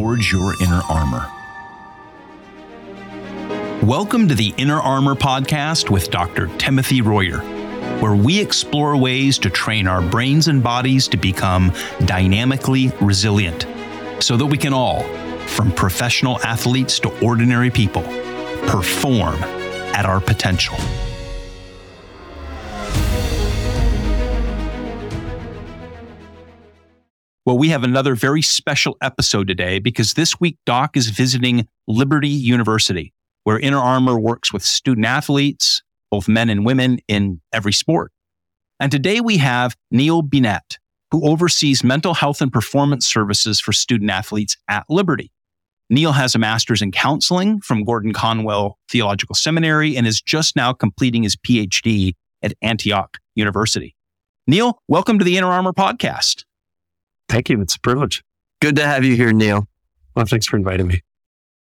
forge your inner armor. Welcome to the Inner Armor Podcast with Dr. Timothy Royer, where we explore ways to train our brains and bodies to become dynamically resilient so that we can all, from professional athletes to ordinary people, perform at our potential. Well, we have another very special episode today because this week Doc is visiting Liberty University, where Inner Armor works with student athletes, both men and women in every sport. And today we have Neil Binette, who oversees mental health and performance services for student athletes at Liberty. Neil has a master's in counseling from Gordon Conwell Theological Seminary and is just now completing his PhD at Antioch University. Neil, welcome to the Inner Armor podcast. Thank you. It's a privilege. Good to have you here, Neil. Well, thanks for inviting me.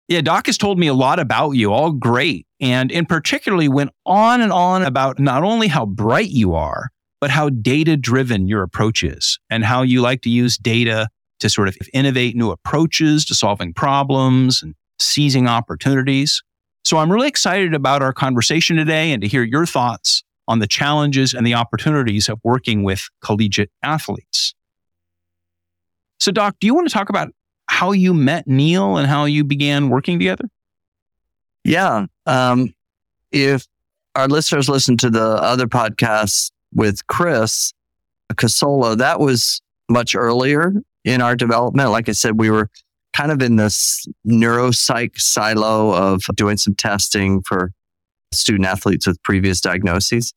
Yeah, Doc has told me a lot about you, all great. And in particularly went on and on about not only how bright you are, but how data driven your approach is and how you like to use data to sort of innovate new approaches to solving problems and seizing opportunities. So I'm really excited about our conversation today and to hear your thoughts on the challenges and the opportunities of working with collegiate athletes. So, Doc, do you want to talk about how you met Neil and how you began working together? Yeah. Um, if our listeners listen to the other podcasts with Chris Casola, that was much earlier in our development. Like I said, we were kind of in this neuropsych silo of doing some testing for student athletes with previous diagnoses.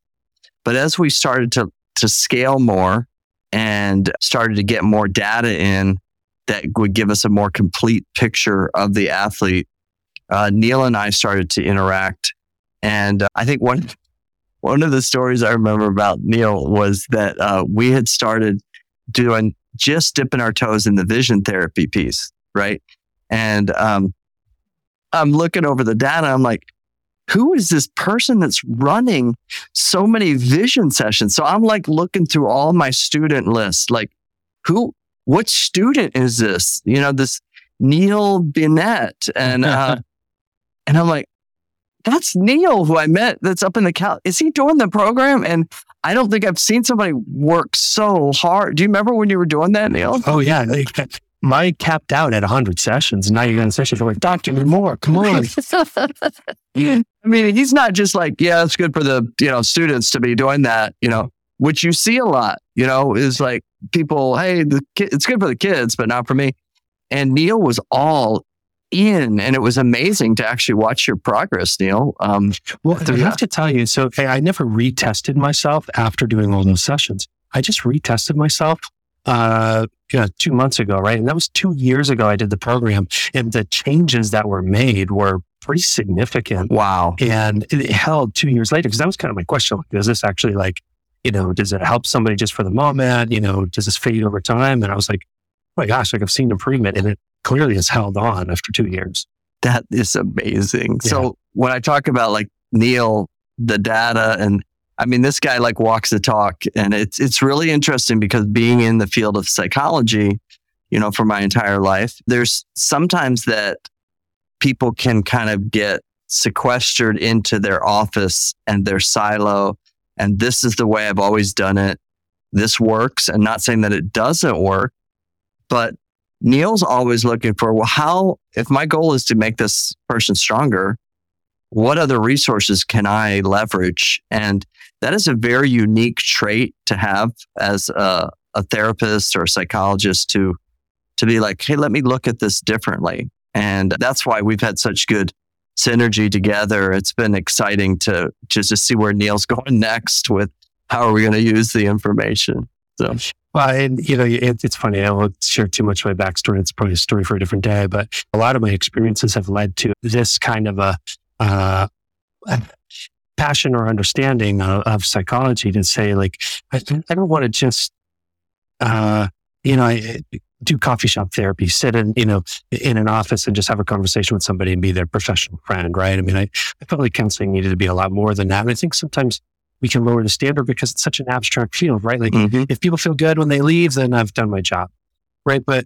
But as we started to, to scale more and started to get more data in that would give us a more complete picture of the athlete, uh, Neil and I started to interact. And uh, I think one, one of the stories I remember about Neil was that uh, we had started doing just dipping our toes in the vision therapy piece, right? And um, I'm looking over the data. I'm like, who is this person that's running so many vision sessions? So I'm like looking through all my student lists, like who, what student is this? You know, this Neil Binette. And, uh, and I'm like, that's Neil who I met that's up in the cal. Is he doing the program? And I don't think I've seen somebody work so hard. Do you remember when you were doing that, Neil? Oh yeah. My capped out at 100 sessions. And now you're going to sessions. I'm like, doctor, need more. Come on. I mean, he's not just like, yeah, it's good for the, you know, students to be doing that, you know, which you see a lot, you know, is like people, hey, the ki- it's good for the kids, but not for me. And Neil was all in, and it was amazing to actually watch your progress, Neil. Um, well, I have to tell you, so hey, I never retested myself after doing all those sessions. I just retested myself uh, you know, two months ago, right? And that was two years ago. I did the program, and the changes that were made were pretty significant. Wow! And it held two years later because that was kind of my question: like, does this actually like, you know, does it help somebody just for the moment? You know, does this fade over time? And I was like, oh my gosh, like I've seen improvement, and it clearly has held on after two years. That is amazing. Yeah. So when I talk about like Neil, the data and I mean, this guy like walks the talk and it's, it's really interesting because being in the field of psychology, you know, for my entire life, there's sometimes that people can kind of get sequestered into their office and their silo. And this is the way I've always done it. This works. And not saying that it doesn't work, but Neil's always looking for, well, how, if my goal is to make this person stronger, what other resources can I leverage? And that is a very unique trait to have as a, a therapist or a psychologist to to be like, hey, let me look at this differently. And that's why we've had such good synergy together. It's been exciting to just to see where Neil's going next with how are we going to use the information. So. Well, and you know, it, it's funny. I won't share too much of my backstory. It's probably a story for a different day. But a lot of my experiences have led to this kind of a uh, passion or understanding of, of, psychology to say, like, I, I don't want to just, uh, you know, I, do coffee shop therapy, sit in, you know, in an office and just have a conversation with somebody and be their professional friend, right? I mean, I, I felt like counseling needed to be a lot more than that. And I think sometimes we can lower the standard because it's such an abstract field, right? Like, mm-hmm. if people feel good when they leave, then I've done my job, right? But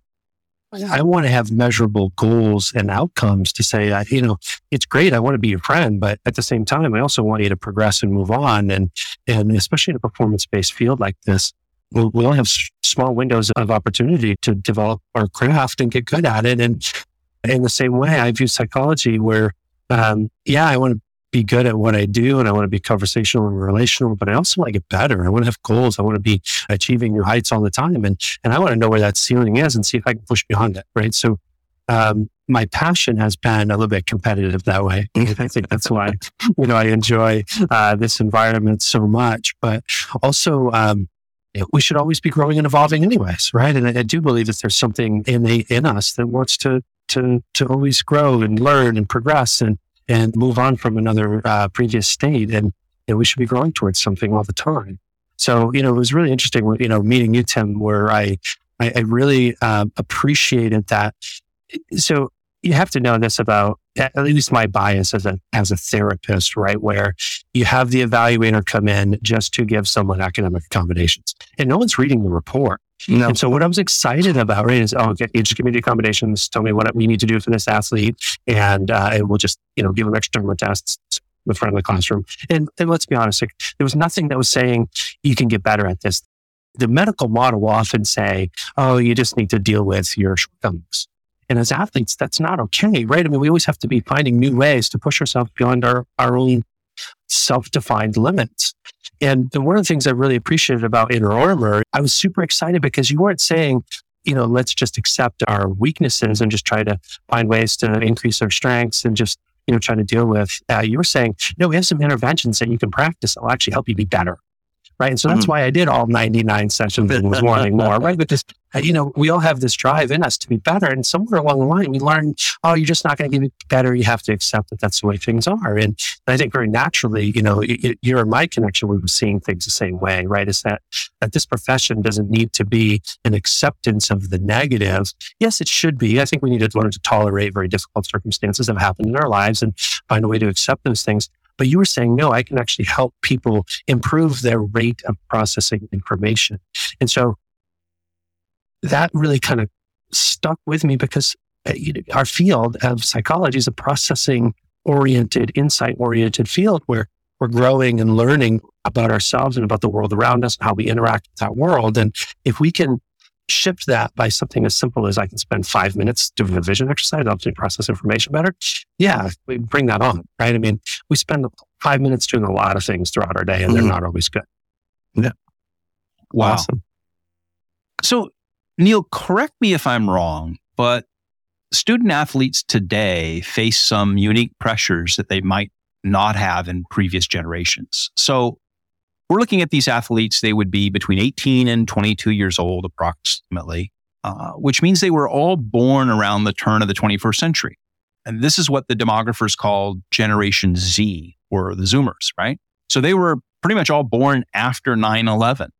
I want to have measurable goals and outcomes to say, I, you know, it's great. I want to be your friend, but at the same time, I also want you to progress and move on. And, and especially in a performance based field like this, we'll, we'll have s- small windows of opportunity to develop our craft and get good at it. And in the same way, I view psychology where, um, yeah, I want to be good at what I do and I want to be conversational and relational, but I also want to get better. I want to have goals. I want to be achieving new heights all the time. And, and I want to know where that ceiling is and see if I can push beyond it. Right. So, um, my passion has been a little bit competitive that way. I think that's why, you know, I enjoy, uh, this environment so much, but also, um, we should always be growing and evolving anyways. Right. And I, I do believe that there's something innate in us that wants to, to, to always grow and learn and progress and, and move on from another uh, previous state. And know, we should be growing towards something all the time. So, you know, it was really interesting, you know, meeting you, Tim, where I, I, I really uh, appreciated that. So you have to know this about at least my bias as a as a therapist, right? Where you have the evaluator come in just to give someone academic accommodations, and no one's reading the report. No. And so what I was excited about, right, is oh, okay, you just give me the accommodations, tell me what we need to do for this athlete, and uh, we'll just you know give them extra external tests in front of the classroom. And, and let's be honest, like, there was nothing that was saying you can get better at this. The medical model will often say, oh, you just need to deal with your shortcomings. And as athletes, that's not okay, right? I mean, we always have to be finding new ways to push ourselves beyond our, our own self-defined limits. And, one of the things I really appreciated about Inner Armor, I was super excited because you weren't saying, you know, let's just accept our weaknesses and just try to find ways to increase our strengths and just, you know, try to deal with. Uh, you were saying, no, we have some interventions that you can practice that will actually help you be better. Right. And so that's Mhm. why I did all 99 sessions and was wanting more, right? Because, uh, you know, we all have this drive in us to be better. And somewhere along the line, we learn, oh, you're just not going to get better. You have to accept that that's the way things are. And I think very naturally, you know, you're in my connection, we were seeing things the same way, right? Is that, that this profession doesn't need to be an acceptance of the negative. Yes, it should be. I think we need to learn to tolerate very difficult circumstances that happen in our lives and find a way to accept those things. But you were saying, no, I can actually help people improve their rate of processing information. And so that really kind of stuck with me because uh, our field of psychology is a processing oriented, insight oriented field where we're growing and learning about ourselves and about the world around us and how we interact with that world. And if we can shift that by something as simple as I can spend five minutes doing a vision exercise, helps me process information better. Yeah, we bring that on, right? I mean, we spend five minutes doing a lot of things throughout our day and they're Mhm. not always good. Yeah. Wow. Awesome. So, Neil, correct me if I'm wrong, but student athletes today face some unique pressures that they might not have in previous generations. So, we're looking at these athletes, they would be between 18 and 22 years old, approximately, uh, which means they were all born around the turn of the 21st century. And this is what the demographers called Generation Z or the Zoomers, right? So they were pretty much all born after 9 11.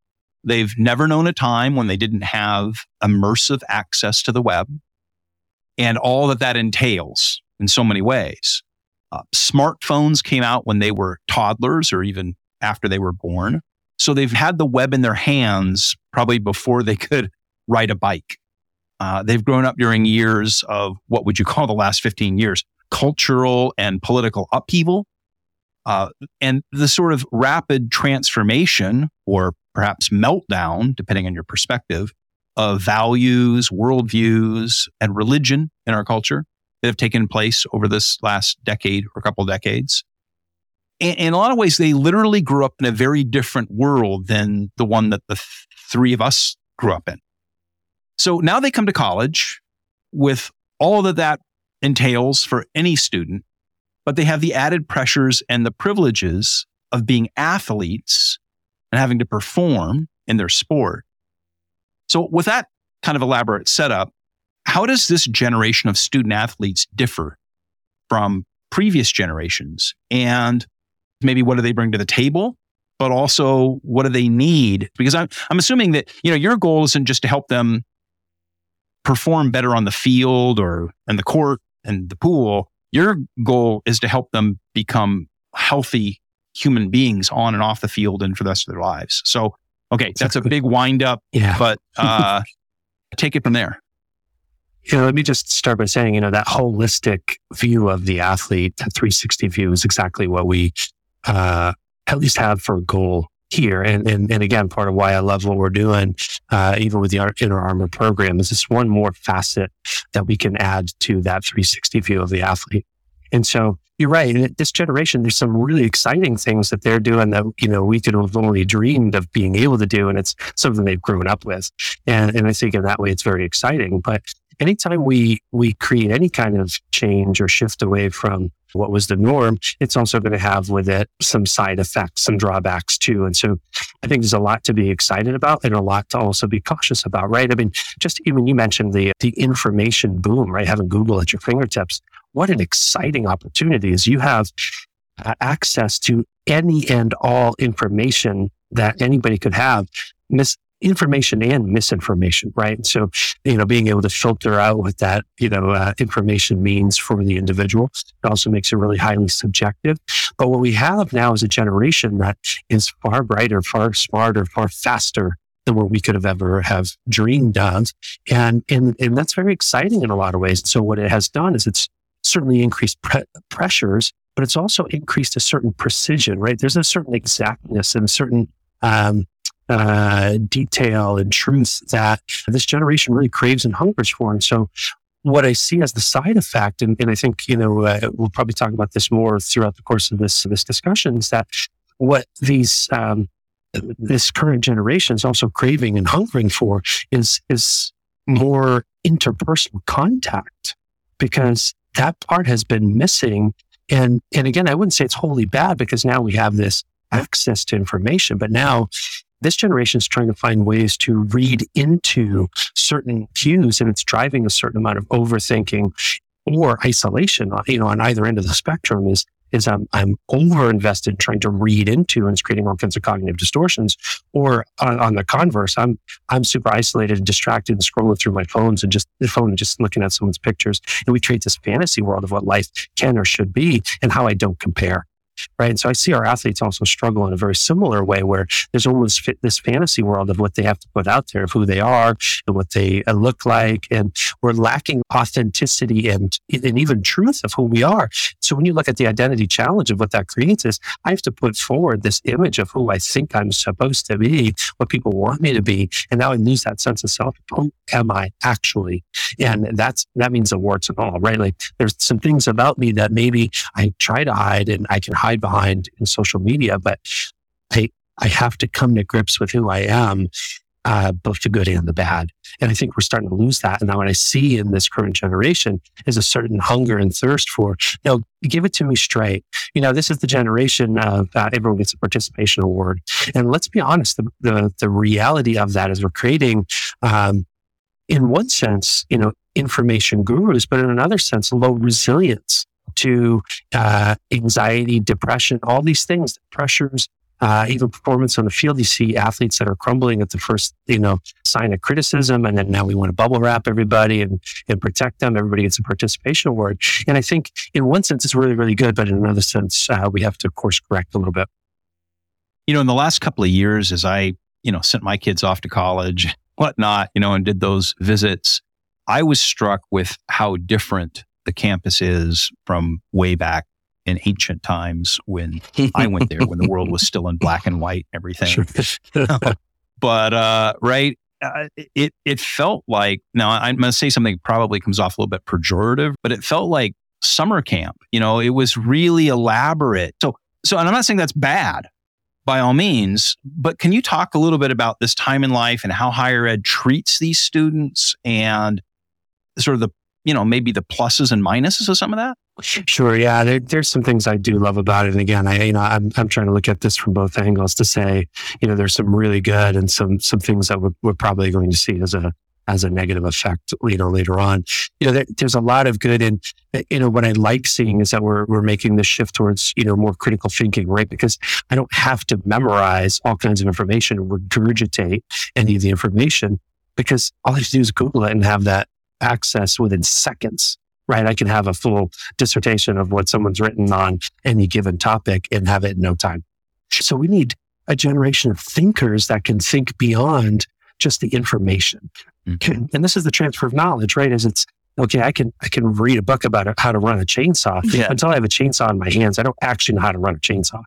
They've never known a time when they didn't have immersive access to the web and all that that entails in so many ways. Uh, smartphones came out when they were toddlers or even after they were born. So they've had the web in their hands probably before they could ride a bike. Uh, they've grown up during years of what would you call the last 15 years? Cultural and political upheaval. Uh, and the sort of rapid transformation or perhaps meltdown, depending on your perspective, of values, worldviews, and religion in our culture that have taken place over this last decade or couple decades. In a lot of ways, they literally grew up in a very different world than the one that the th- three of us grew up in. So now they come to college with all that that entails for any student, but they have the added pressures and the privileges of being athletes and having to perform in their sport. So, with that kind of elaborate setup, how does this generation of student athletes differ from previous generations? And maybe what do they bring to the table? But also, what do they need? Because I'm, I'm assuming that you know your goal isn't just to help them perform better on the field or in the court and the pool. Your goal is to help them become healthy human beings on and off the field and for the rest of their lives. So, okay, that's a big wind up, Yeah. but uh, take it from there. know, let me just start by saying, you know, that holistic view of the athlete, that 360 view is exactly what we uh, at least have for a goal here. And, and, and again, part of why I love what we're doing, uh, even with the Inner Armor program, is this one more facet that we can add to that 360 view of the athlete. And so you're right. And this generation, there's some really exciting things that they're doing that, you know, we could have only dreamed of being able to do. And it's something they've grown up with. And, and I think in that way, it's very exciting. But anytime we, we create any kind of change or shift away from what was the norm, it's also going to have with it some side effects, some drawbacks too. And so I think there's a lot to be excited about and a lot to also be cautious about, right? I mean, just even you mentioned the, the information boom, right? Having Google at your fingertips. What an exciting opportunity is you have access to any and all information that anybody could have. Mis- information and misinformation, right? So, you know, being able to filter out what that, you know, uh, information means for the individual. It also makes it really highly subjective. But what we have now is a generation that is far brighter, far smarter, far faster than what we could have ever have dreamed of. And, and, and that's very exciting in a lot of ways. So what it has done is it's certainly increased pre- pressures, but it's also increased a certain precision, right? There's a certain exactness and a certain, um, uh, detail and truth that this generation really craves and hungers for. And so, what I see as the side effect, and, and I think you know uh, we'll probably talk about this more throughout the course of this this discussion, is that what these um, this current generation is also craving and hungering for is is more interpersonal contact because that part has been missing. And and again, I wouldn't say it's wholly bad because now we have this access to information, but now this generation is trying to find ways to read into certain cues and it's driving a certain amount of overthinking or isolation, uh, you know, on either end of the spectrum is, is I'm, I'm over invested trying to read into and it's creating all kinds of cognitive distortions. Or on, on, the converse, I'm, I'm super isolated and distracted and scrolling through my phones and just the phone and just looking at someone's pictures. And we create this fantasy world of what life can or should be and how I don't compare right? And so I see our athletes also struggle in a very similar way where there's almost this fantasy world of what they have to put out there of who they are and what they uh, look like. And we're lacking authenticity and, and even truth of who we are. So when you look at the identity challenge of what that creates is I have to put forward this image of who I think I'm supposed to be, what people want me to be. And now I lose that sense of self. Who am I actually? And that's, that means the warts and all, right? Like there's some things about me that maybe I try to hide and I can hide hide behind in social media, but I, I have to come to grips with who I am, uh, both the good and the bad. And I think we're starting to lose that. And now what I see in this current generation is a certain hunger and thirst for, no, give it to me straight. You know, this is the generation of uh, everyone gets a participation award. And let's be honest, the, the, the reality of that is we're creating, um, in one sense, you know, information gurus, but in another sense, low resilience to uh, anxiety, depression, all these things, pressures, uh, even performance on the field. You see athletes that are crumbling at the first, you know, sign of criticism, and then now we want to bubble wrap everybody and and protect them. Everybody gets a participation award, and I think in one sense it's really really good, but in another sense uh, we have to course correct a little bit. You know, in the last couple of years, as I you know sent my kids off to college, whatnot, you know, and did those visits, I was struck with how different the campus is from way back in ancient times when I went there, when the world was still in black and white, everything. Sure. but uh, right, uh, it it felt like now I'm going to say something that probably comes off a little bit pejorative, but it felt like summer camp. You know, it was really elaborate. So so, and I'm not saying that's bad by all means, but can you talk a little bit about this time in life and how higher ed treats these students and sort of the you know, maybe the pluses and minuses of some of that? Sure. Yeah. There, there's some things I do love about it. And again, I, you know, I'm, I'm trying to look at this from both angles to say, you know, there's some really good and some, some things that we're, we're probably going to see as a, as a negative effect, you know, later on. You know, there, there's a lot of good. And, you know, what I like seeing is that we're, we're making this shift towards, you know, more critical thinking, right? Because I don't have to memorize all kinds of information or regurgitate any of the information because all I have to do is Google it and have that access within seconds, right? I can have a full dissertation of what someone's written on any given topic and have it in no time. So we need a generation of thinkers that can think beyond just the information. Mm-hmm. And this is the transfer of knowledge, right? Is it's okay, I can I can read a book about how to run a chainsaw. Yeah. Until I have a chainsaw in my hands, I don't actually know how to run a chainsaw.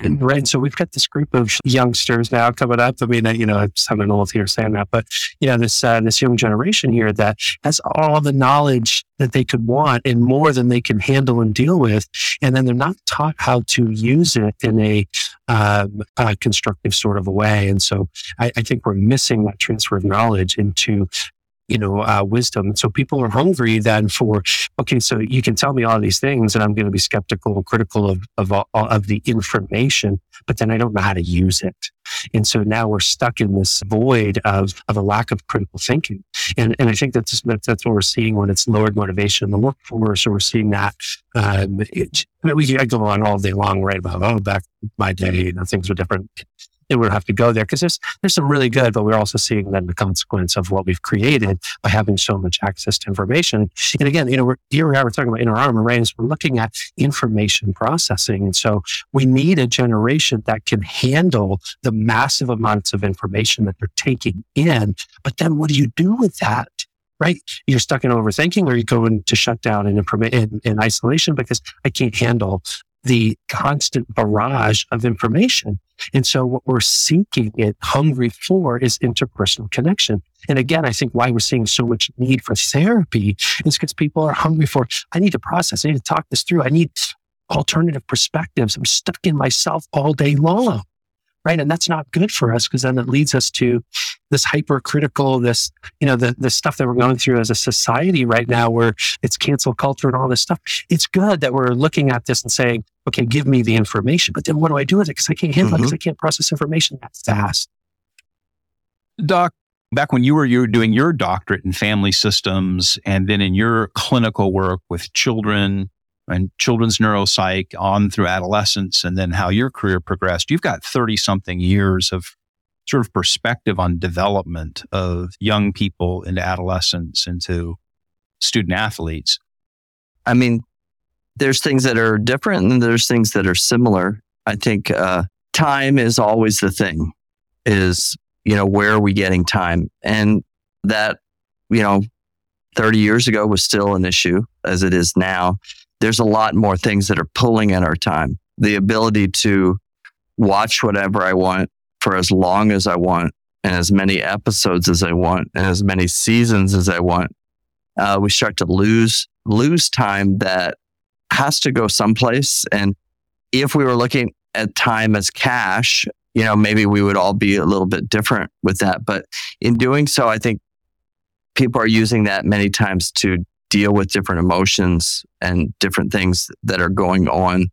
Right. So we've got this group of youngsters now coming up. I mean, you know, I'm sounding old here saying that, but you know, this, uh, this young generation here that has all the knowledge that they could want and more than they can handle and deal with. And then they're not taught how to use it in a, um, constructive sort of a way. And so I, I think we're missing that transfer of knowledge into you know, uh, wisdom. So people are hungry then for, okay, so you can tell me all these things and I'm going to be skeptical and critical of, of, of the information, but then I don't know how to use it. And so now we're stuck in this void of, of a lack of critical thinking. And, and I think that's, that's what we're seeing when it's lowered motivation in the workforce, or we're seeing that, um, it, I mean, we I go on all day long, right? About, oh, back my day, you know, things were different we don't have to go there because there's there's some really good, but we're also seeing then the consequence of what we've created by having so much access to information. And again, you know, we're here we are, we're talking about inner armor? Is we're looking at information processing. And so we need a generation that can handle the massive amounts of information that they're taking in. But then what do you do with that? right? You're stuck in overthinking or you go into shutdown and in, in, isolation because I can't handle the constant barrage of information. And so what we're seeking and hungry for is interpersonal connection. And again, I think why we're seeing so much need for therapy is because people are hungry for, I need to process, I need to talk this through. I need alternative perspectives. I'm stuck in myself all day long right? And that's not good for us because then it leads us to this hypercritical, this, you know, the, the stuff that we're going through as a society right now where it's cancel culture and all this stuff. It's good that we're looking at this and saying, okay, give me the information, but then what do I do with it? Because I can't handle mm-hmm. it because I can't process information that fast. Doc, back when you were you were doing your doctorate in family systems and then in your clinical work with children and children's neuropsych on through adolescence and then how your career progressed. You've got 30 something years of sort of perspective on development of young people into adolescence, into student athletes. I mean, there's things that are different and there's things that are similar. I think uh, time is always the thing, is, you know, where are we getting time? And that, you know, 30 years ago was still an issue as it is now there's a lot more things that are pulling at our time. The ability to watch whatever I want for as long as I want and as many episodes as I want and as many seasons as I want. Uh, we start to lose, lose time that has to go someplace. And if we were looking at time as cash, you know, maybe we would all be a little bit different with that. But in doing so, I think people are using that many times to deal with different emotions and different things that are going on.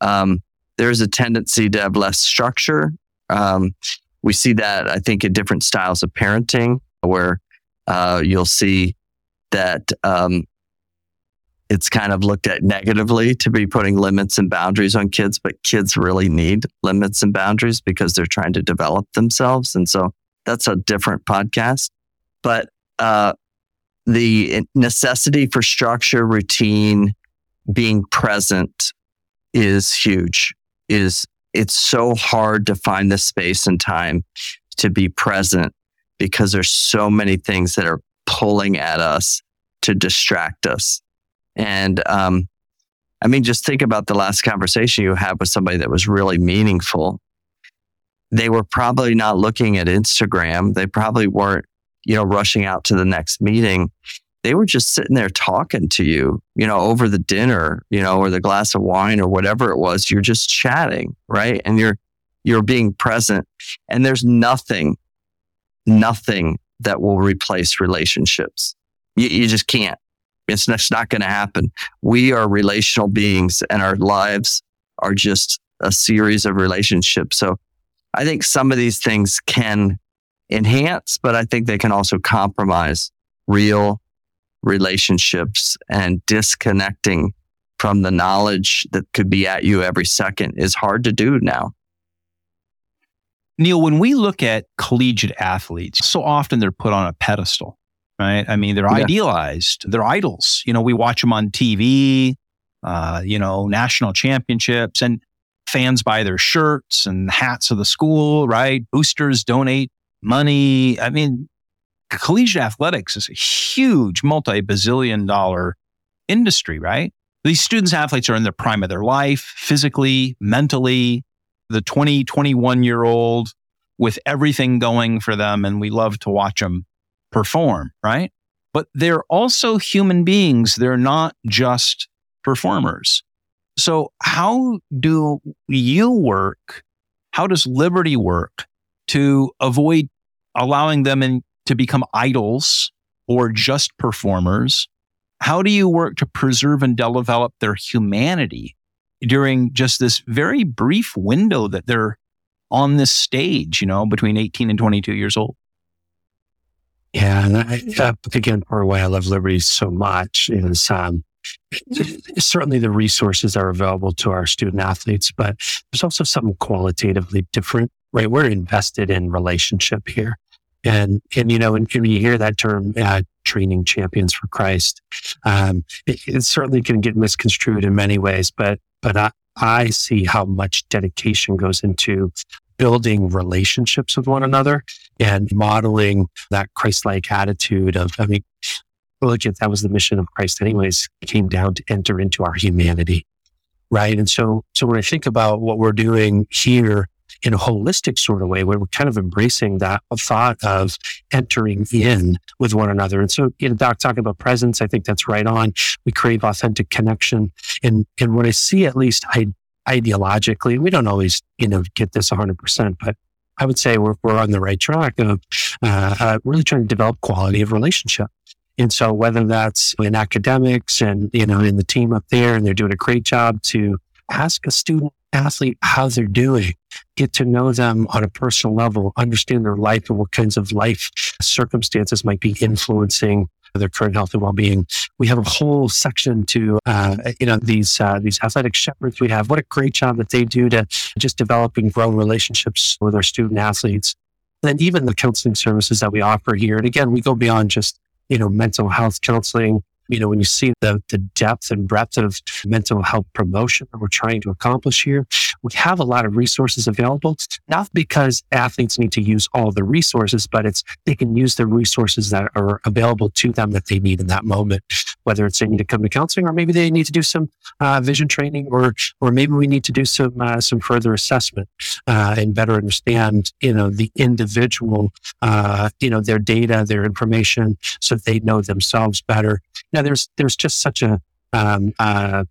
Um, there's a tendency to have less structure. Um, we see that, I think, in different styles of parenting, where uh, you'll see that um, it's kind of looked at negatively to be putting limits and boundaries on kids, but kids really need limits and boundaries because they're trying to develop themselves. And so that's a different podcast. But uh, the necessity for structure, routine, being present is huge. Is it's so hard to find the space and time to be present because there's so many things that are pulling at us to distract us. And um, I mean, just think about the last conversation you had with somebody that was really meaningful. They were probably not looking at Instagram. They probably weren't you know, rushing out to the next meeting. They were just sitting there talking to you, you know, over the dinner, you know, or the glass of wine or whatever it was. You're just chatting, right? And you're, you're being present. And there's nothing, nothing that will replace relationships. You, you just can't. It's not, not going to happen. We are relational beings and our lives are just a series of relationships. So I think some of these things can enhance, but I think they can also compromise real relationships and disconnecting from the knowledge that could be at you every second is hard to do now. Neil, when we look at collegiate athletes, so often they're put on a pedestal, right? I mean, they're yeah. idealized, they're idols. You know, we watch them on TV, uh, you know, national championships, and fans buy their shirts and hats of the school, right? Boosters donate money. I mean, collegiate athletics is a huge multi bazillion dollar industry, right? These students athletes are in the prime of their life, physically, mentally. The 20, 21 year old with everything going for them, and we love to watch them perform, right? But they're also human beings. They're not just performers. So, how do you work? How does Liberty work to avoid allowing them in, to become idols or just performers? How do you work to preserve and develop their humanity during just this very brief window that they're on this stage, you know, between 18 and 22 years old? Yeah. And I, uh, again, part of why I love Liberty so much is um, certainly the resources are available to our student athletes, but there's also something qualitatively different, right? We're invested in relationship here. And, and, you know, and, and you hear that term, uh, training champions for Christ. Um, it, it, certainly can get misconstrued in many ways, but, but I, I see how much dedication goes into building relationships with one another and modeling that Christ-like attitude of, I mean, look at that was the mission of Christ anyways, came down to enter into our humanity. Right. And so, so when I think about what we're doing here in a holistic sort of way, where we're kind of embracing that thought of entering in with one another. And so, you know, Doc talking about presence, I think that's right on. We crave authentic connection. And, and what I see, at least I ideologically, we don't always, you know, get this 100%, but I would say we're, we're on the right track of uh, uh, really trying to develop quality of relationship. And so whether that's in academics and, you know, in the team up there, and they're doing a great job to ask a student athlete how they're doing, get to know them on a personal level, understand their life and what kinds of life circumstances might be influencing their current health and well-being. We have a whole section to, uh, you know, these uh, these athletic shepherds we have. What a great job that they do to just develop and grow relationships with our student athletes. And then even the counseling services that we offer here. And again, we go beyond just, you know, mental health counseling you know, when you see the, the depth and breadth of mental health promotion that we're trying to accomplish here, we have a lot of resources available, not because athletes need to use all the resources, but it's they can use the resources that are available to them that they need in that moment, whether it's they need to come to counseling or maybe they need to do some uh, vision training or, or maybe we need to do some, uh, some further assessment uh, and better understand, you know, the individual, uh, you know, their data, their information so that they know themselves better. Now, there's there's just such a um, uh,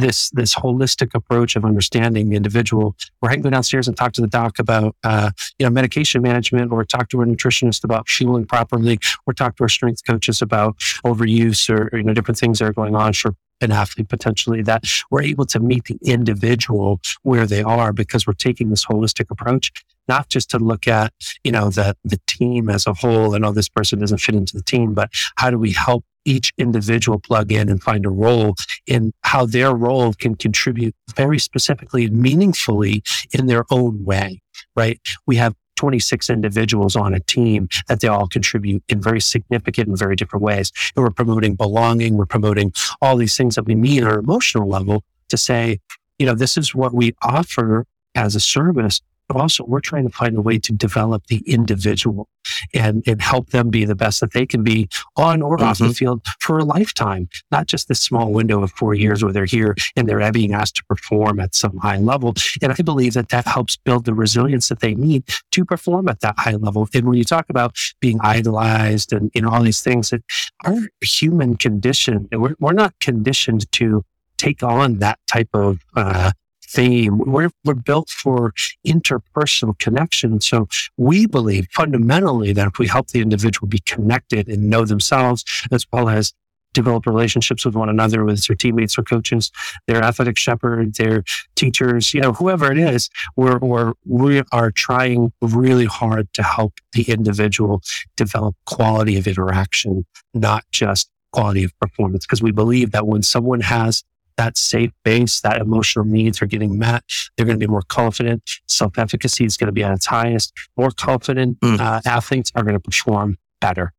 this this holistic approach of understanding the individual. Where I can go downstairs and talk to the doc about uh, you know medication management, or talk to a nutritionist about fueling properly, or talk to our strength coaches about overuse or, or you know different things that are going on for an athlete potentially that we're able to meet the individual where they are because we're taking this holistic approach not just to look at, you know, the, the team as a whole and, oh, this person doesn't fit into the team, but how do we help each individual plug in and find a role in how their role can contribute very specifically and meaningfully in their own way, right? We have 26 individuals on a team that they all contribute in very significant and very different ways. And we're promoting belonging. We're promoting all these things that we need on an emotional level to say, you know, this is what we offer as a service but also we're trying to find a way to develop the individual and, and help them be the best that they can be on or mm-hmm. off the mm-hmm. field for a lifetime, not just this small window of four years where they're here and they're being asked to perform at some high level. And I believe that that helps build the resilience that they need to perform at that high level. And when you talk about being idolized and you know, all these things that our human condition, we're, we're not conditioned to take on that type of uh, theme. We're, we're built for interpersonal connection. So we believe fundamentally that if we help the individual be connected and know themselves, as well as develop relationships with one another, with their teammates or coaches, their athletic shepherd, their teachers, you know, whoever it is, we're, we're, we are trying really hard to help the individual develop quality of interaction, not just quality of performance. Because we believe that when someone has that safe base, that emotional needs are getting met, they're going to be more confident. Self efficacy is going to be at its highest. More confident mm. uh, athletes are going to perform better.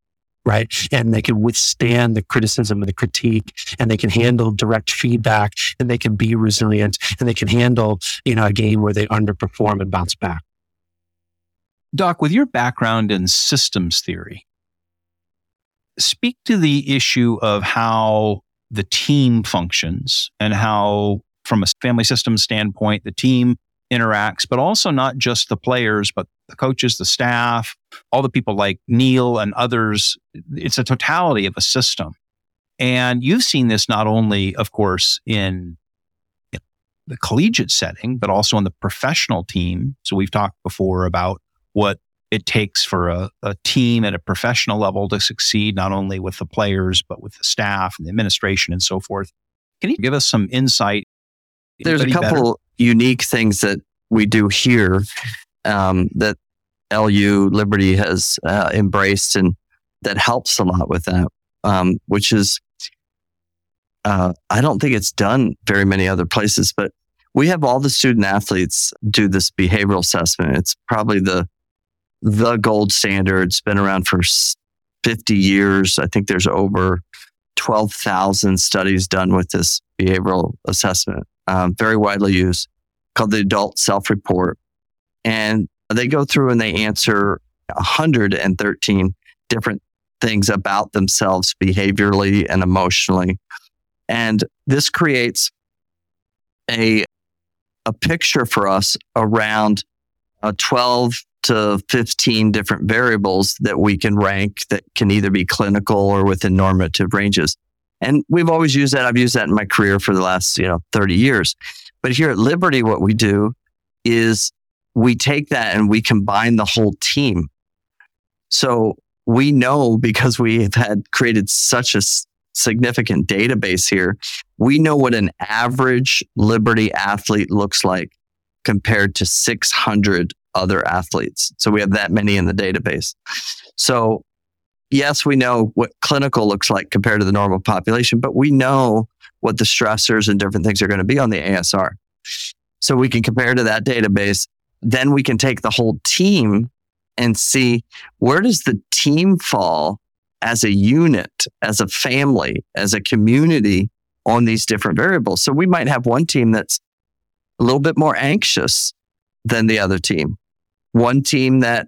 Right. And they can withstand the criticism and the critique and they can handle direct feedback and they can be resilient and they can handle, you know, a game where they underperform and bounce back. Doc, with your background in systems theory, speak to the issue of how the team functions and how, from a family system standpoint, the team interacts, but also not just the players, but the coaches, the staff, all the people like Neil and others. It's a totality of a system. And you've seen this not only, of course, in the collegiate setting, but also in the professional team. So we've talked before about what it takes for a, a, team at a professional level to succeed, not only with the players, but with the staff and the administration and so forth. Can you give us some insight? There's a couple better? unique things that we do here um, that LU Liberty has uh, embraced and that helps a lot with that, um, which is uh, I don't think it's done very many other places, but we have all the student athletes do this behavioral assessment. It's probably the the gold standard. It's been around for 50 years. I think there's over 12,000 studies done with this behavioral assessment, um, very widely used, called the Adult Self Report. And they go through and they answer 113 different things about themselves behaviorally and emotionally. And this creates a, a picture for us around uh, 12 to 15 different variables that we can rank that can either be clinical or within normative ranges. And we've always used that. I've used that in my career for the last, you know, 30 years. But here at Liberty, what we do is we take that and we combine the whole team. So we know because we have had created such a significant database here, we know what an average Liberty athlete looks like compared to 600 other athletes. So we have that many in the database. So yes, we know what clinical looks like compared to the normal population, but we know what the stressors and different things are going to be on the ASR. So we can compare to that database. Then we can take the whole team and see where does the team fall as a unit, as a family, as a community on these different variables. So we might have one team that's a little bit more anxious than the other team, one team that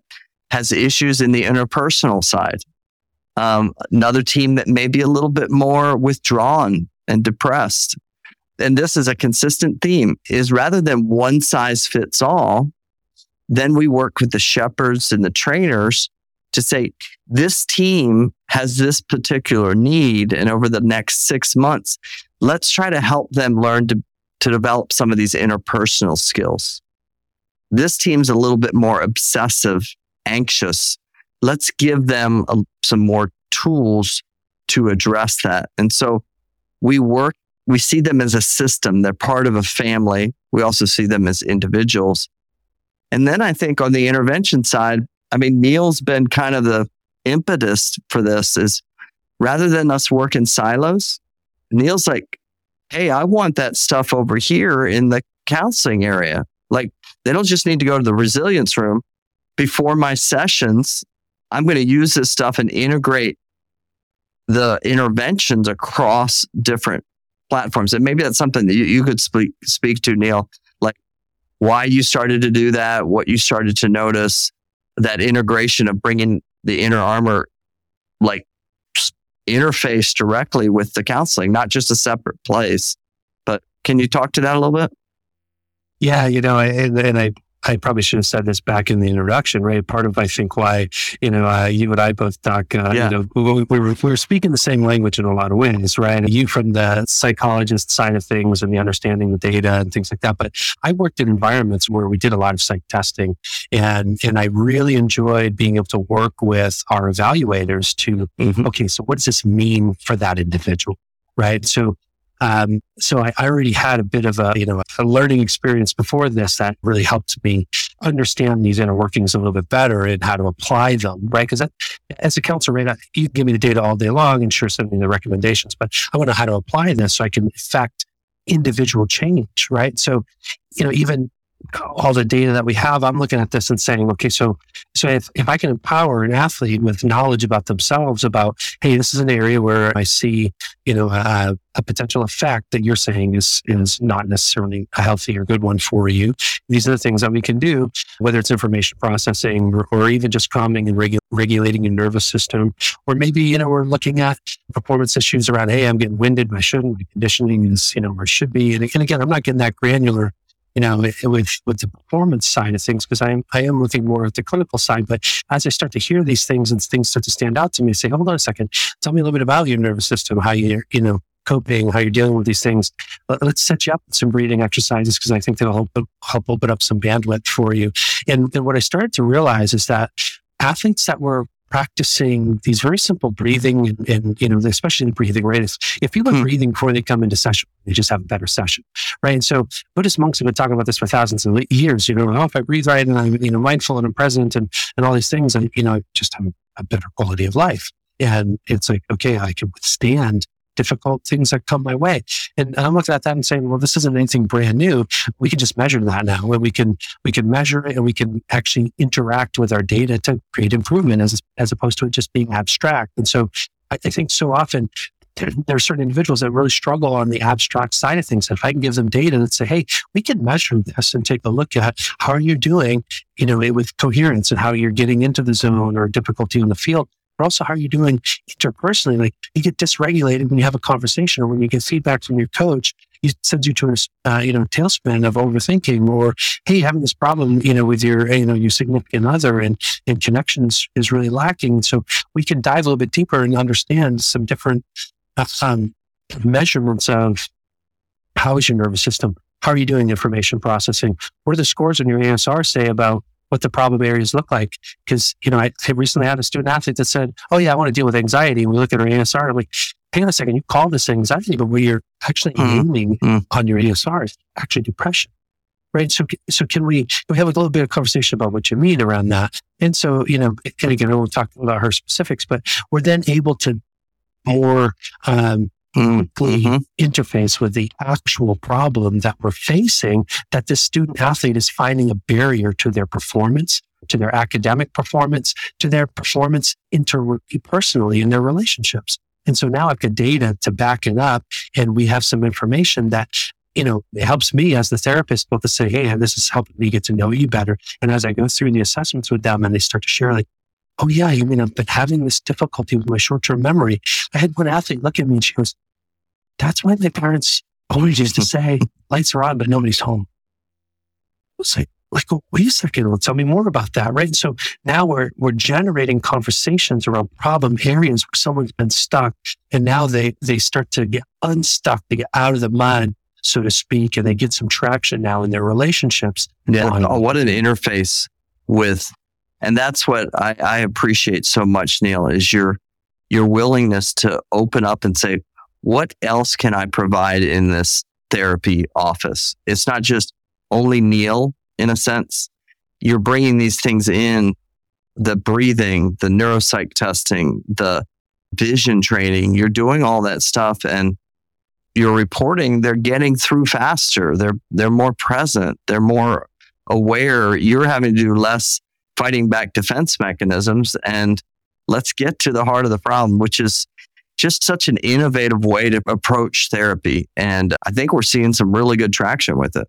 has issues in the interpersonal side, um, another team that may be a little bit more withdrawn and depressed. And this is a consistent theme is rather than one size fits all, then we work with the shepherds and the trainers to say, this team has this particular need. And over the next six months, let's try to help them learn to, to develop some of these interpersonal skills. This team's a little bit more obsessive, anxious. Let's give them a, some more tools to address that. And so we work, we see them as a system. They're part of a family. We also see them as individuals. And then I think on the intervention side, I mean, Neil's been kind of the impetus for this is rather than us work in silos, Neil's like, Hey, I want that stuff over here in the counseling area. They don't just need to go to the resilience room before my sessions. I'm going to use this stuff and integrate the interventions across different platforms. And maybe that's something that you, you could speak, speak to, Neil, like why you started to do that, what you started to notice, that integration of bringing the inner armor like interface directly with the counseling, not just a separate place. But can you talk to that a little bit? Yeah, you know, and, and I I probably should have said this back in the introduction, right? Part of, I think, why, you know, uh, you and I both talk, uh, yeah. you know, we, we, were, we were speaking the same language in a lot of ways, right? You from the psychologist side of things and the understanding the data and things like that. But I worked in environments where we did a lot of psych testing and, and I really enjoyed being able to work with our evaluators to, mm-hmm. okay, so what does this mean for that individual? Right. So um, so I, I, already had a bit of a, you know, a learning experience before this that really helped me understand these inner workings a little bit better and how to apply them, right? Because as a counselor, right, you give me the data all day long and sure send me the recommendations, but I want to know how to apply this so I can affect individual change, right? So, you know, even all the data that we have, I'm looking at this and saying, okay, so so if, if I can empower an athlete with knowledge about themselves, about hey, this is an area where I see, you know, a, a potential effect that you're saying is is not necessarily a healthy or good one for you. These are the things that we can do, whether it's information processing or, or even just calming and regu- regulating your nervous system, or maybe you know we're looking at performance issues around, hey, I'm getting winded, I shouldn't. My conditioning is you know it should be, and, and again, I'm not getting that granular you know, with, with the performance side of things, because I am, I am looking more at the clinical side. But as I start to hear these things and things start to stand out to me, I say, hold on a second, tell me a little bit about your nervous system, how you're, you know, coping, how you're dealing with these things. Let's set you up with some breathing exercises because I think that'll help, help open up some bandwidth for you. And, and what I started to realize is that athletes that were practicing these very simple breathing and, and you know, especially the breathing, right? If people are hmm. breathing before they come into session, they just have a better session, right? And so Buddhist monks have been talking about this for thousands of years. You know, oh, if I breathe right and I'm, you know, mindful and I'm present and, and all these things, and, you know, I just have a better quality of life. And it's like, okay, I can withstand difficult things that come my way. And I'm looking at that and saying, well, this isn't anything brand new. We can just measure that now and we can, we can measure it and we can actually interact with our data to create improvement as, as opposed to it just being abstract. And so I, I think so often there, are certain individuals that really struggle on the abstract side of things. If I can give them data and say, hey, we can measure this and take a look at how are you doing, you know, with coherence and how you're getting into the zone or difficulty in the field but also how are you doing interpersonally? Like you get dysregulated when you have a conversation or when you get feedback from your coach, he sends you to a uh, you know tailspin of overthinking or hey having this problem you know with your you know your significant other and and connections is really lacking. So we can dive a little bit deeper and understand some different uh, um, measurements of how is your nervous system? How are you doing information processing? What do the scores on your ASR say about what the problem areas look like. Because, you know, I, recently had a student athlete that said, Oh, yeah, I want to deal with anxiety. And we look at her ASR. I'm like, hang on a second, you call this anxiety, but where you're actually mm-hmm. aiming mm-hmm. on your ASR is actually depression. Right. So, so can we, can we have a little bit of conversation about what you mean around that? And so, you know, and again, I won't talk about her specifics, but we're then able to more um, mm-hmm. interface with the actual problem that we're facing that this student athlete is finding a barrier to their performance, to their academic performance, to their performance interpersonally in their relationships. And so now I've got data to back it up and we have some information that you know, it helps me as the therapist both to say, Hey, this is helping me get to know you better. And as I go through the assessments with them and they start to share like, Oh yeah, you mean I've been having this difficulty with my short-term memory. I had one athlete look at me and she goes, that's why my parents always used to say, lights are on, but nobody's home. I was like, like, wait a second, well, tell me more about that, right? So now we're we're generating conversations around problem areas where someone's been stuck, and now they they start to get unstuck, they get out of the mud, so to speak, and they get some traction now in their relationships. Yeah, oh, what an interface with and that's what I, I appreciate so much, Neil, is your your willingness to open up and say, what else can I provide in this therapy office? It's not just only Neil in a sense. You're bringing these things in the breathing, the neuropsych testing, the vision training. You're doing all that stuff and you're reporting they're getting through faster. They're, they're more present. They're more aware. You're having to do less fighting back defense mechanisms. And let's get to the heart of the problem, which is just such an innovative way to approach therapy. And I think we're seeing some really good traction with it.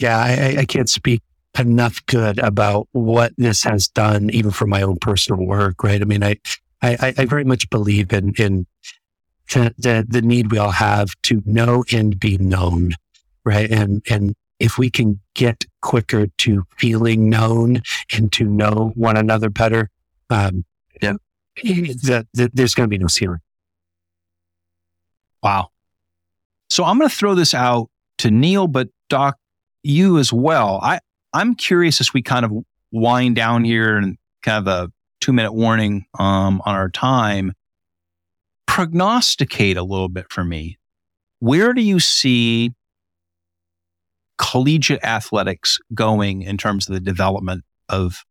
Yeah, I, I can't speak enough good about what this has done, even for my own personal work, right? I mean, I, I, I very much believe in, in the, the, the need we all have to know and be known, right? And, and if we can get quicker to feeling known and to know one another better, um, yeah, that, there's going to be no ceiling. Wow. So I'm going to throw this out to Neil, but Doc, you as well. I, I'm curious as we kind of wind down here and kind of a two minute warning um, on our time, prognosticate a little bit for me. Where do you see collegiate athletics going in terms of the development of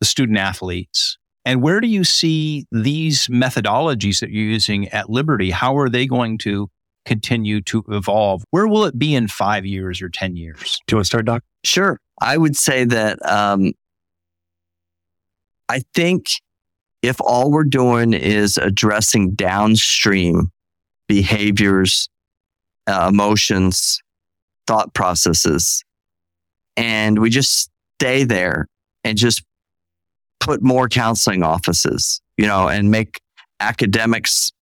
the student athletes? And where do you see these methodologies that you're using at Liberty? How are they going to continue to evolve? Where will it be in five years or 10 years? Do you want to start, Doc? Sure. I would say that um, I think if all we're doing is addressing downstream behaviors, uh, emotions, thought processes, and we just stay there and just put more counseling offices, you know, and make academics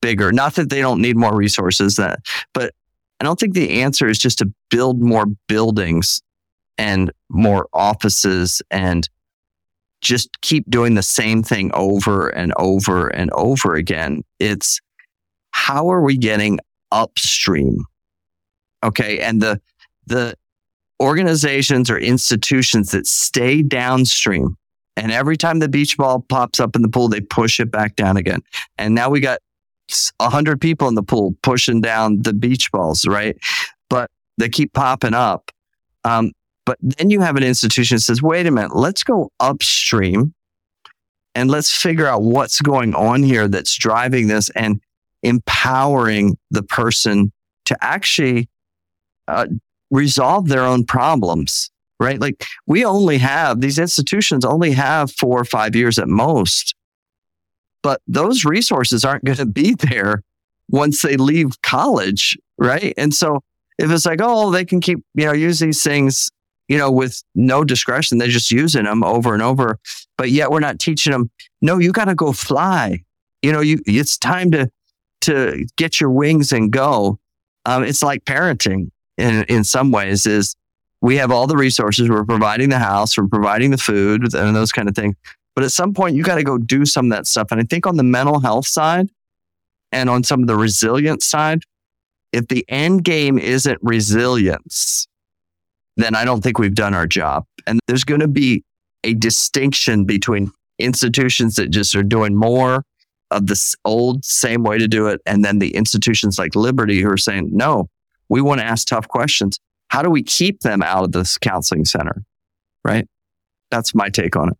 bigger. Not that they don't need more resources, that, but I don't think the answer is just to build more buildings and more offices and just keep doing the same thing over and over and over again. It's how are we getting upstream? Okay. And the, the organizations or institutions that stay downstream and every time the beach ball pops up in the pool, they push it back down again. And now we got a hundred people in the pool pushing down the beach balls, right? But they keep popping up. Um, but then you have an institution that says, wait a minute, let's go upstream and let's figure out what's going on here that's driving this and empowering the person to actually uh, resolve their own problems, right? Like we only have these institutions only have four or five years at most, but those resources aren't going to be there once they leave college, right? And so if it's like, oh, they can keep, you know, use these things you know, with no discretion. They're just using them over and over. But yet we're not teaching them, no, you got to go fly. You know, you, it's time to, to get your wings and go. Um, it's like parenting in, in some ways is we have all the resources. We're providing the house, we're providing the food and those kind of things. But at some point you got to go do some of that stuff. And I think on the mental health side and on some of the resilience side, if the end game isn't resilience, then I don't think we've done our job. And there's going to be a distinction between institutions that just are doing more of this old same way to do it. And then the institutions like Liberty who are saying, no, we want to ask tough questions. How do we keep them out of this counseling center? Right. That's my take on it.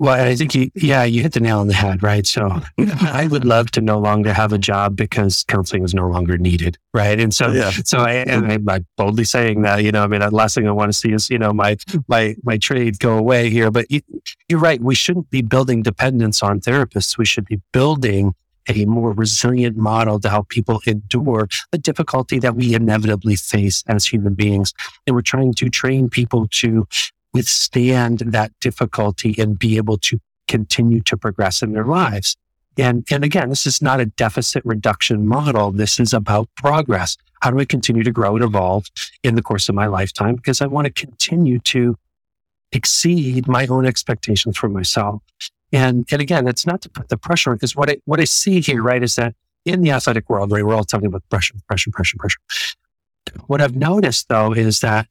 Well, I think you, yeah, you hit the nail on the head, right? So I would love to no longer have a job because counseling is no longer needed, right? And so, yeah. so I, and I'm like boldly saying that, you know, I mean, the last thing I want to see is, you know, my, my, my trade go away here, but you, you're right. We shouldn't be building dependence on therapists. We should be building a more resilient model to help people endure the difficulty that we inevitably face as human beings. And we're trying to train people to withstand that difficulty and be able to continue to progress in their lives. And, and again, this is not a deficit reduction model. This is about progress. How do I continue to grow and evolve in the course of my lifetime? Because I want to continue to exceed my own expectations for myself. And, and again, it's not to put the pressure on because what I, what I see here, right, is that in the athletic world, right, we're all talking about pressure, pressure, pressure, pressure. What I've noticed though is that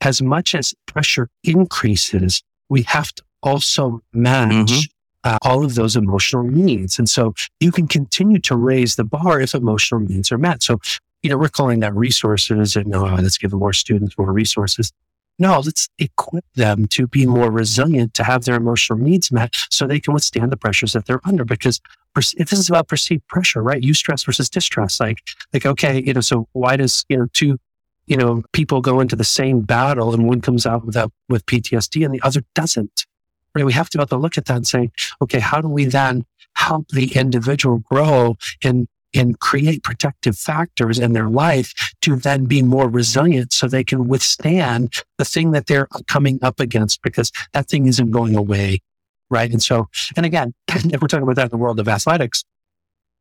as much as pressure increases, we have to also manage mm-hmm. uh, all of those emotional needs. And so you can continue to raise the bar if emotional needs are met. So, you know, we're calling that resources and oh, let's give more students more resources. No, let's equip them to be more resilient, to have their emotional needs met so they can withstand the pressures that they're under. Because if this is about perceived pressure, right? Eustress versus distress. Like, like, okay, you know, so why does, you know, two you know, people go into the same battle and one comes out with, with PTSD and the other doesn't. Right? We have to, have to look at that and say, okay, how do we then help the individual grow and and create protective factors in their life to then be more resilient so they can withstand the thing that they're coming up against because that thing isn't going away. Right. And so, and again, if we're talking about that in the world of athletics,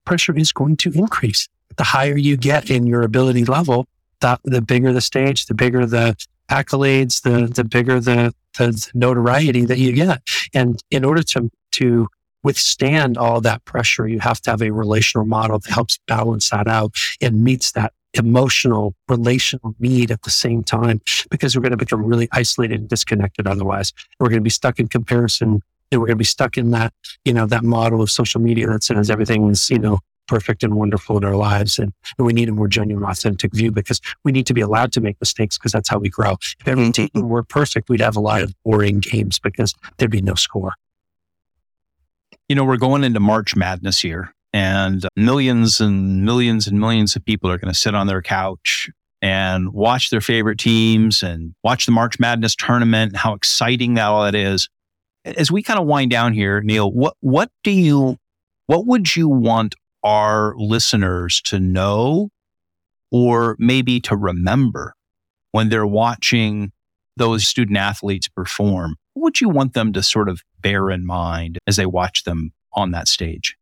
pressure is going to increase. The higher you get in your ability level, the, the bigger the stage, the bigger the accolades, the, the bigger the, the notoriety that you get. And in order to, to withstand all that pressure, you have to have a relational model that helps balance that out and meets that emotional, relational need at the same time, because we're going to become really isolated and disconnected otherwise. We're going to be stuck in comparison and we're going to be stuck in that, you know, that model of social media that says everything is, you know, perfect and wonderful in our lives. And, and we need a more genuine, authentic view because we need to be allowed to make mistakes because that's how we grow. If everything mm-hmm. were perfect, we'd have a lot of boring games because there'd be no score. You know, we're going into March Madness here. and millions and millions and millions of people are going to sit on their couch and watch their favorite teams and watch the March Madness tournament how exciting that all that is. As we kind of wind down here, Neil, what what do you what would you want our listeners to know or maybe to remember when they're watching those student athletes perform? What would you want them to sort of bear in mind as they watch them on that stage?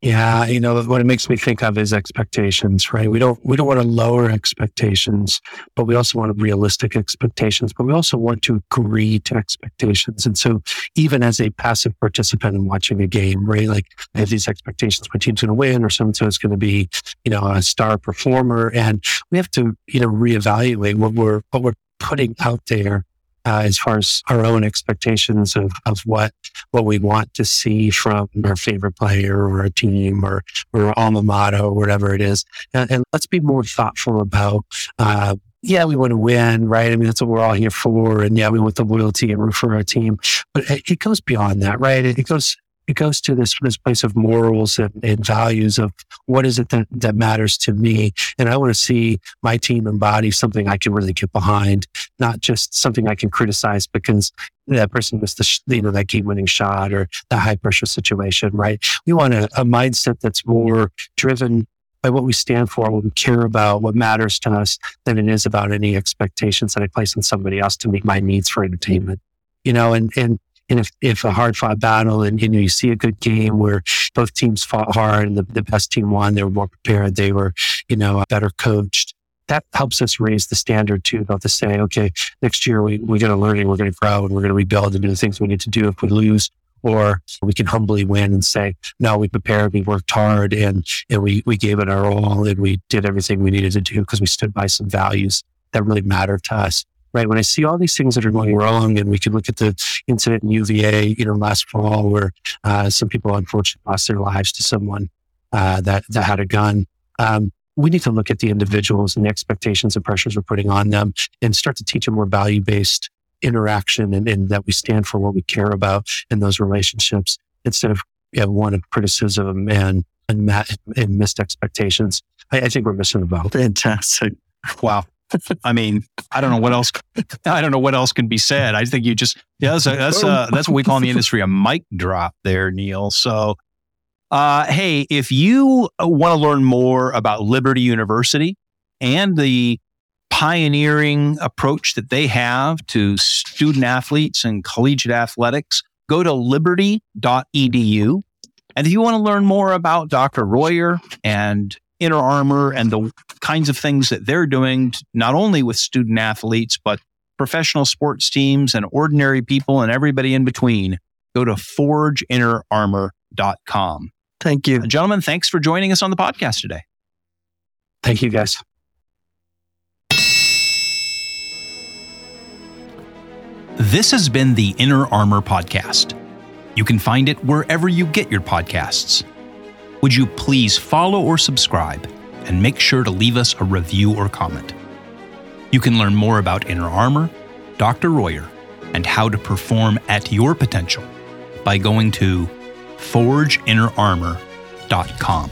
Yeah, you know what it makes me think of is expectations, right? We don't we don't want to lower expectations, but we also want realistic expectations, but we also want to agree to expectations. And so even as a passive participant in watching a game, right? Like I have these expectations my team's gonna win or so and so is gonna be, you know, a star performer. And we have to, you know, reevaluate what we're what we're putting out there uh, as far as our own expectations of, of what what we want to see from our favorite player or a team or or alma mater or whatever it is, and, and let's be more thoughtful about. Uh, yeah, we want to win, right? I mean, that's what we're all here for. And yeah, we want the loyalty and root for our team. But it, it goes beyond that, right? It, it goes it goes to this this place of morals and, and, values of what is it that, that matters to me and i want to see my team embody something i can really get behind not just something i can criticize because that person missed the you know that game winning shot or the high pressure situation right we want a, a mindset that's more driven by what we stand for, what we care about, what matters to us, than it is about any expectations that I place on somebody else to meet my needs for entertainment. You know, and and and if, if a hard fought battle and you know you see a good game where both teams fought hard and the, the best team won, they were more prepared, they were, you know, uh, better coached. That helps us raise the standard too, about to say, okay, next year we, we're going to learn and we're going to grow and we're going to rebuild and do the things we need to do if we lose or we can humbly win and say, no, we prepared, we worked hard and, and we, we gave it our all and we did everything we needed to do because we stood by some values that really matter to us right? When I see all these things that are going wrong, and we could look at the incident in UVA, you know, last fall where uh, some people unfortunately lost their lives to someone uh, that that had a gun. Um, we need to look at the individuals and the expectations and pressures we're putting on them, and start to teach a more value based interaction, and, and, that we stand for what we care about in those relationships instead of you know, one of criticism and and, and missed expectations. I, I think we're missing the boat. Fantastic. Wow. I mean, I don't know what else. I don't know what else can be said. I think you just yeah, that's a, that's a, that's what we call in the industry a mic drop there, Neil. So, uh, hey, if you want to learn more about Liberty University and the pioneering approach that they have to student athletes and collegiate athletics, go to liberty.edu. And if you want to learn more about Dr. Royer and Inner Armor and the kinds of things that they're doing, not only with student athletes, but professional sports teams and ordinary people and everybody in between, go to forgeinnerarmor.com. Thank you. Gentlemen, thanks for joining us on the podcast today. Thank you, guys. This has been the Inner Armor Podcast. You can find it wherever you get your podcasts would you please follow or subscribe and make sure to leave us a review or comment? You can learn more about Inner Armor, Dr. Royer, and how to perform at your potential by going to forgeinnerarmor.com.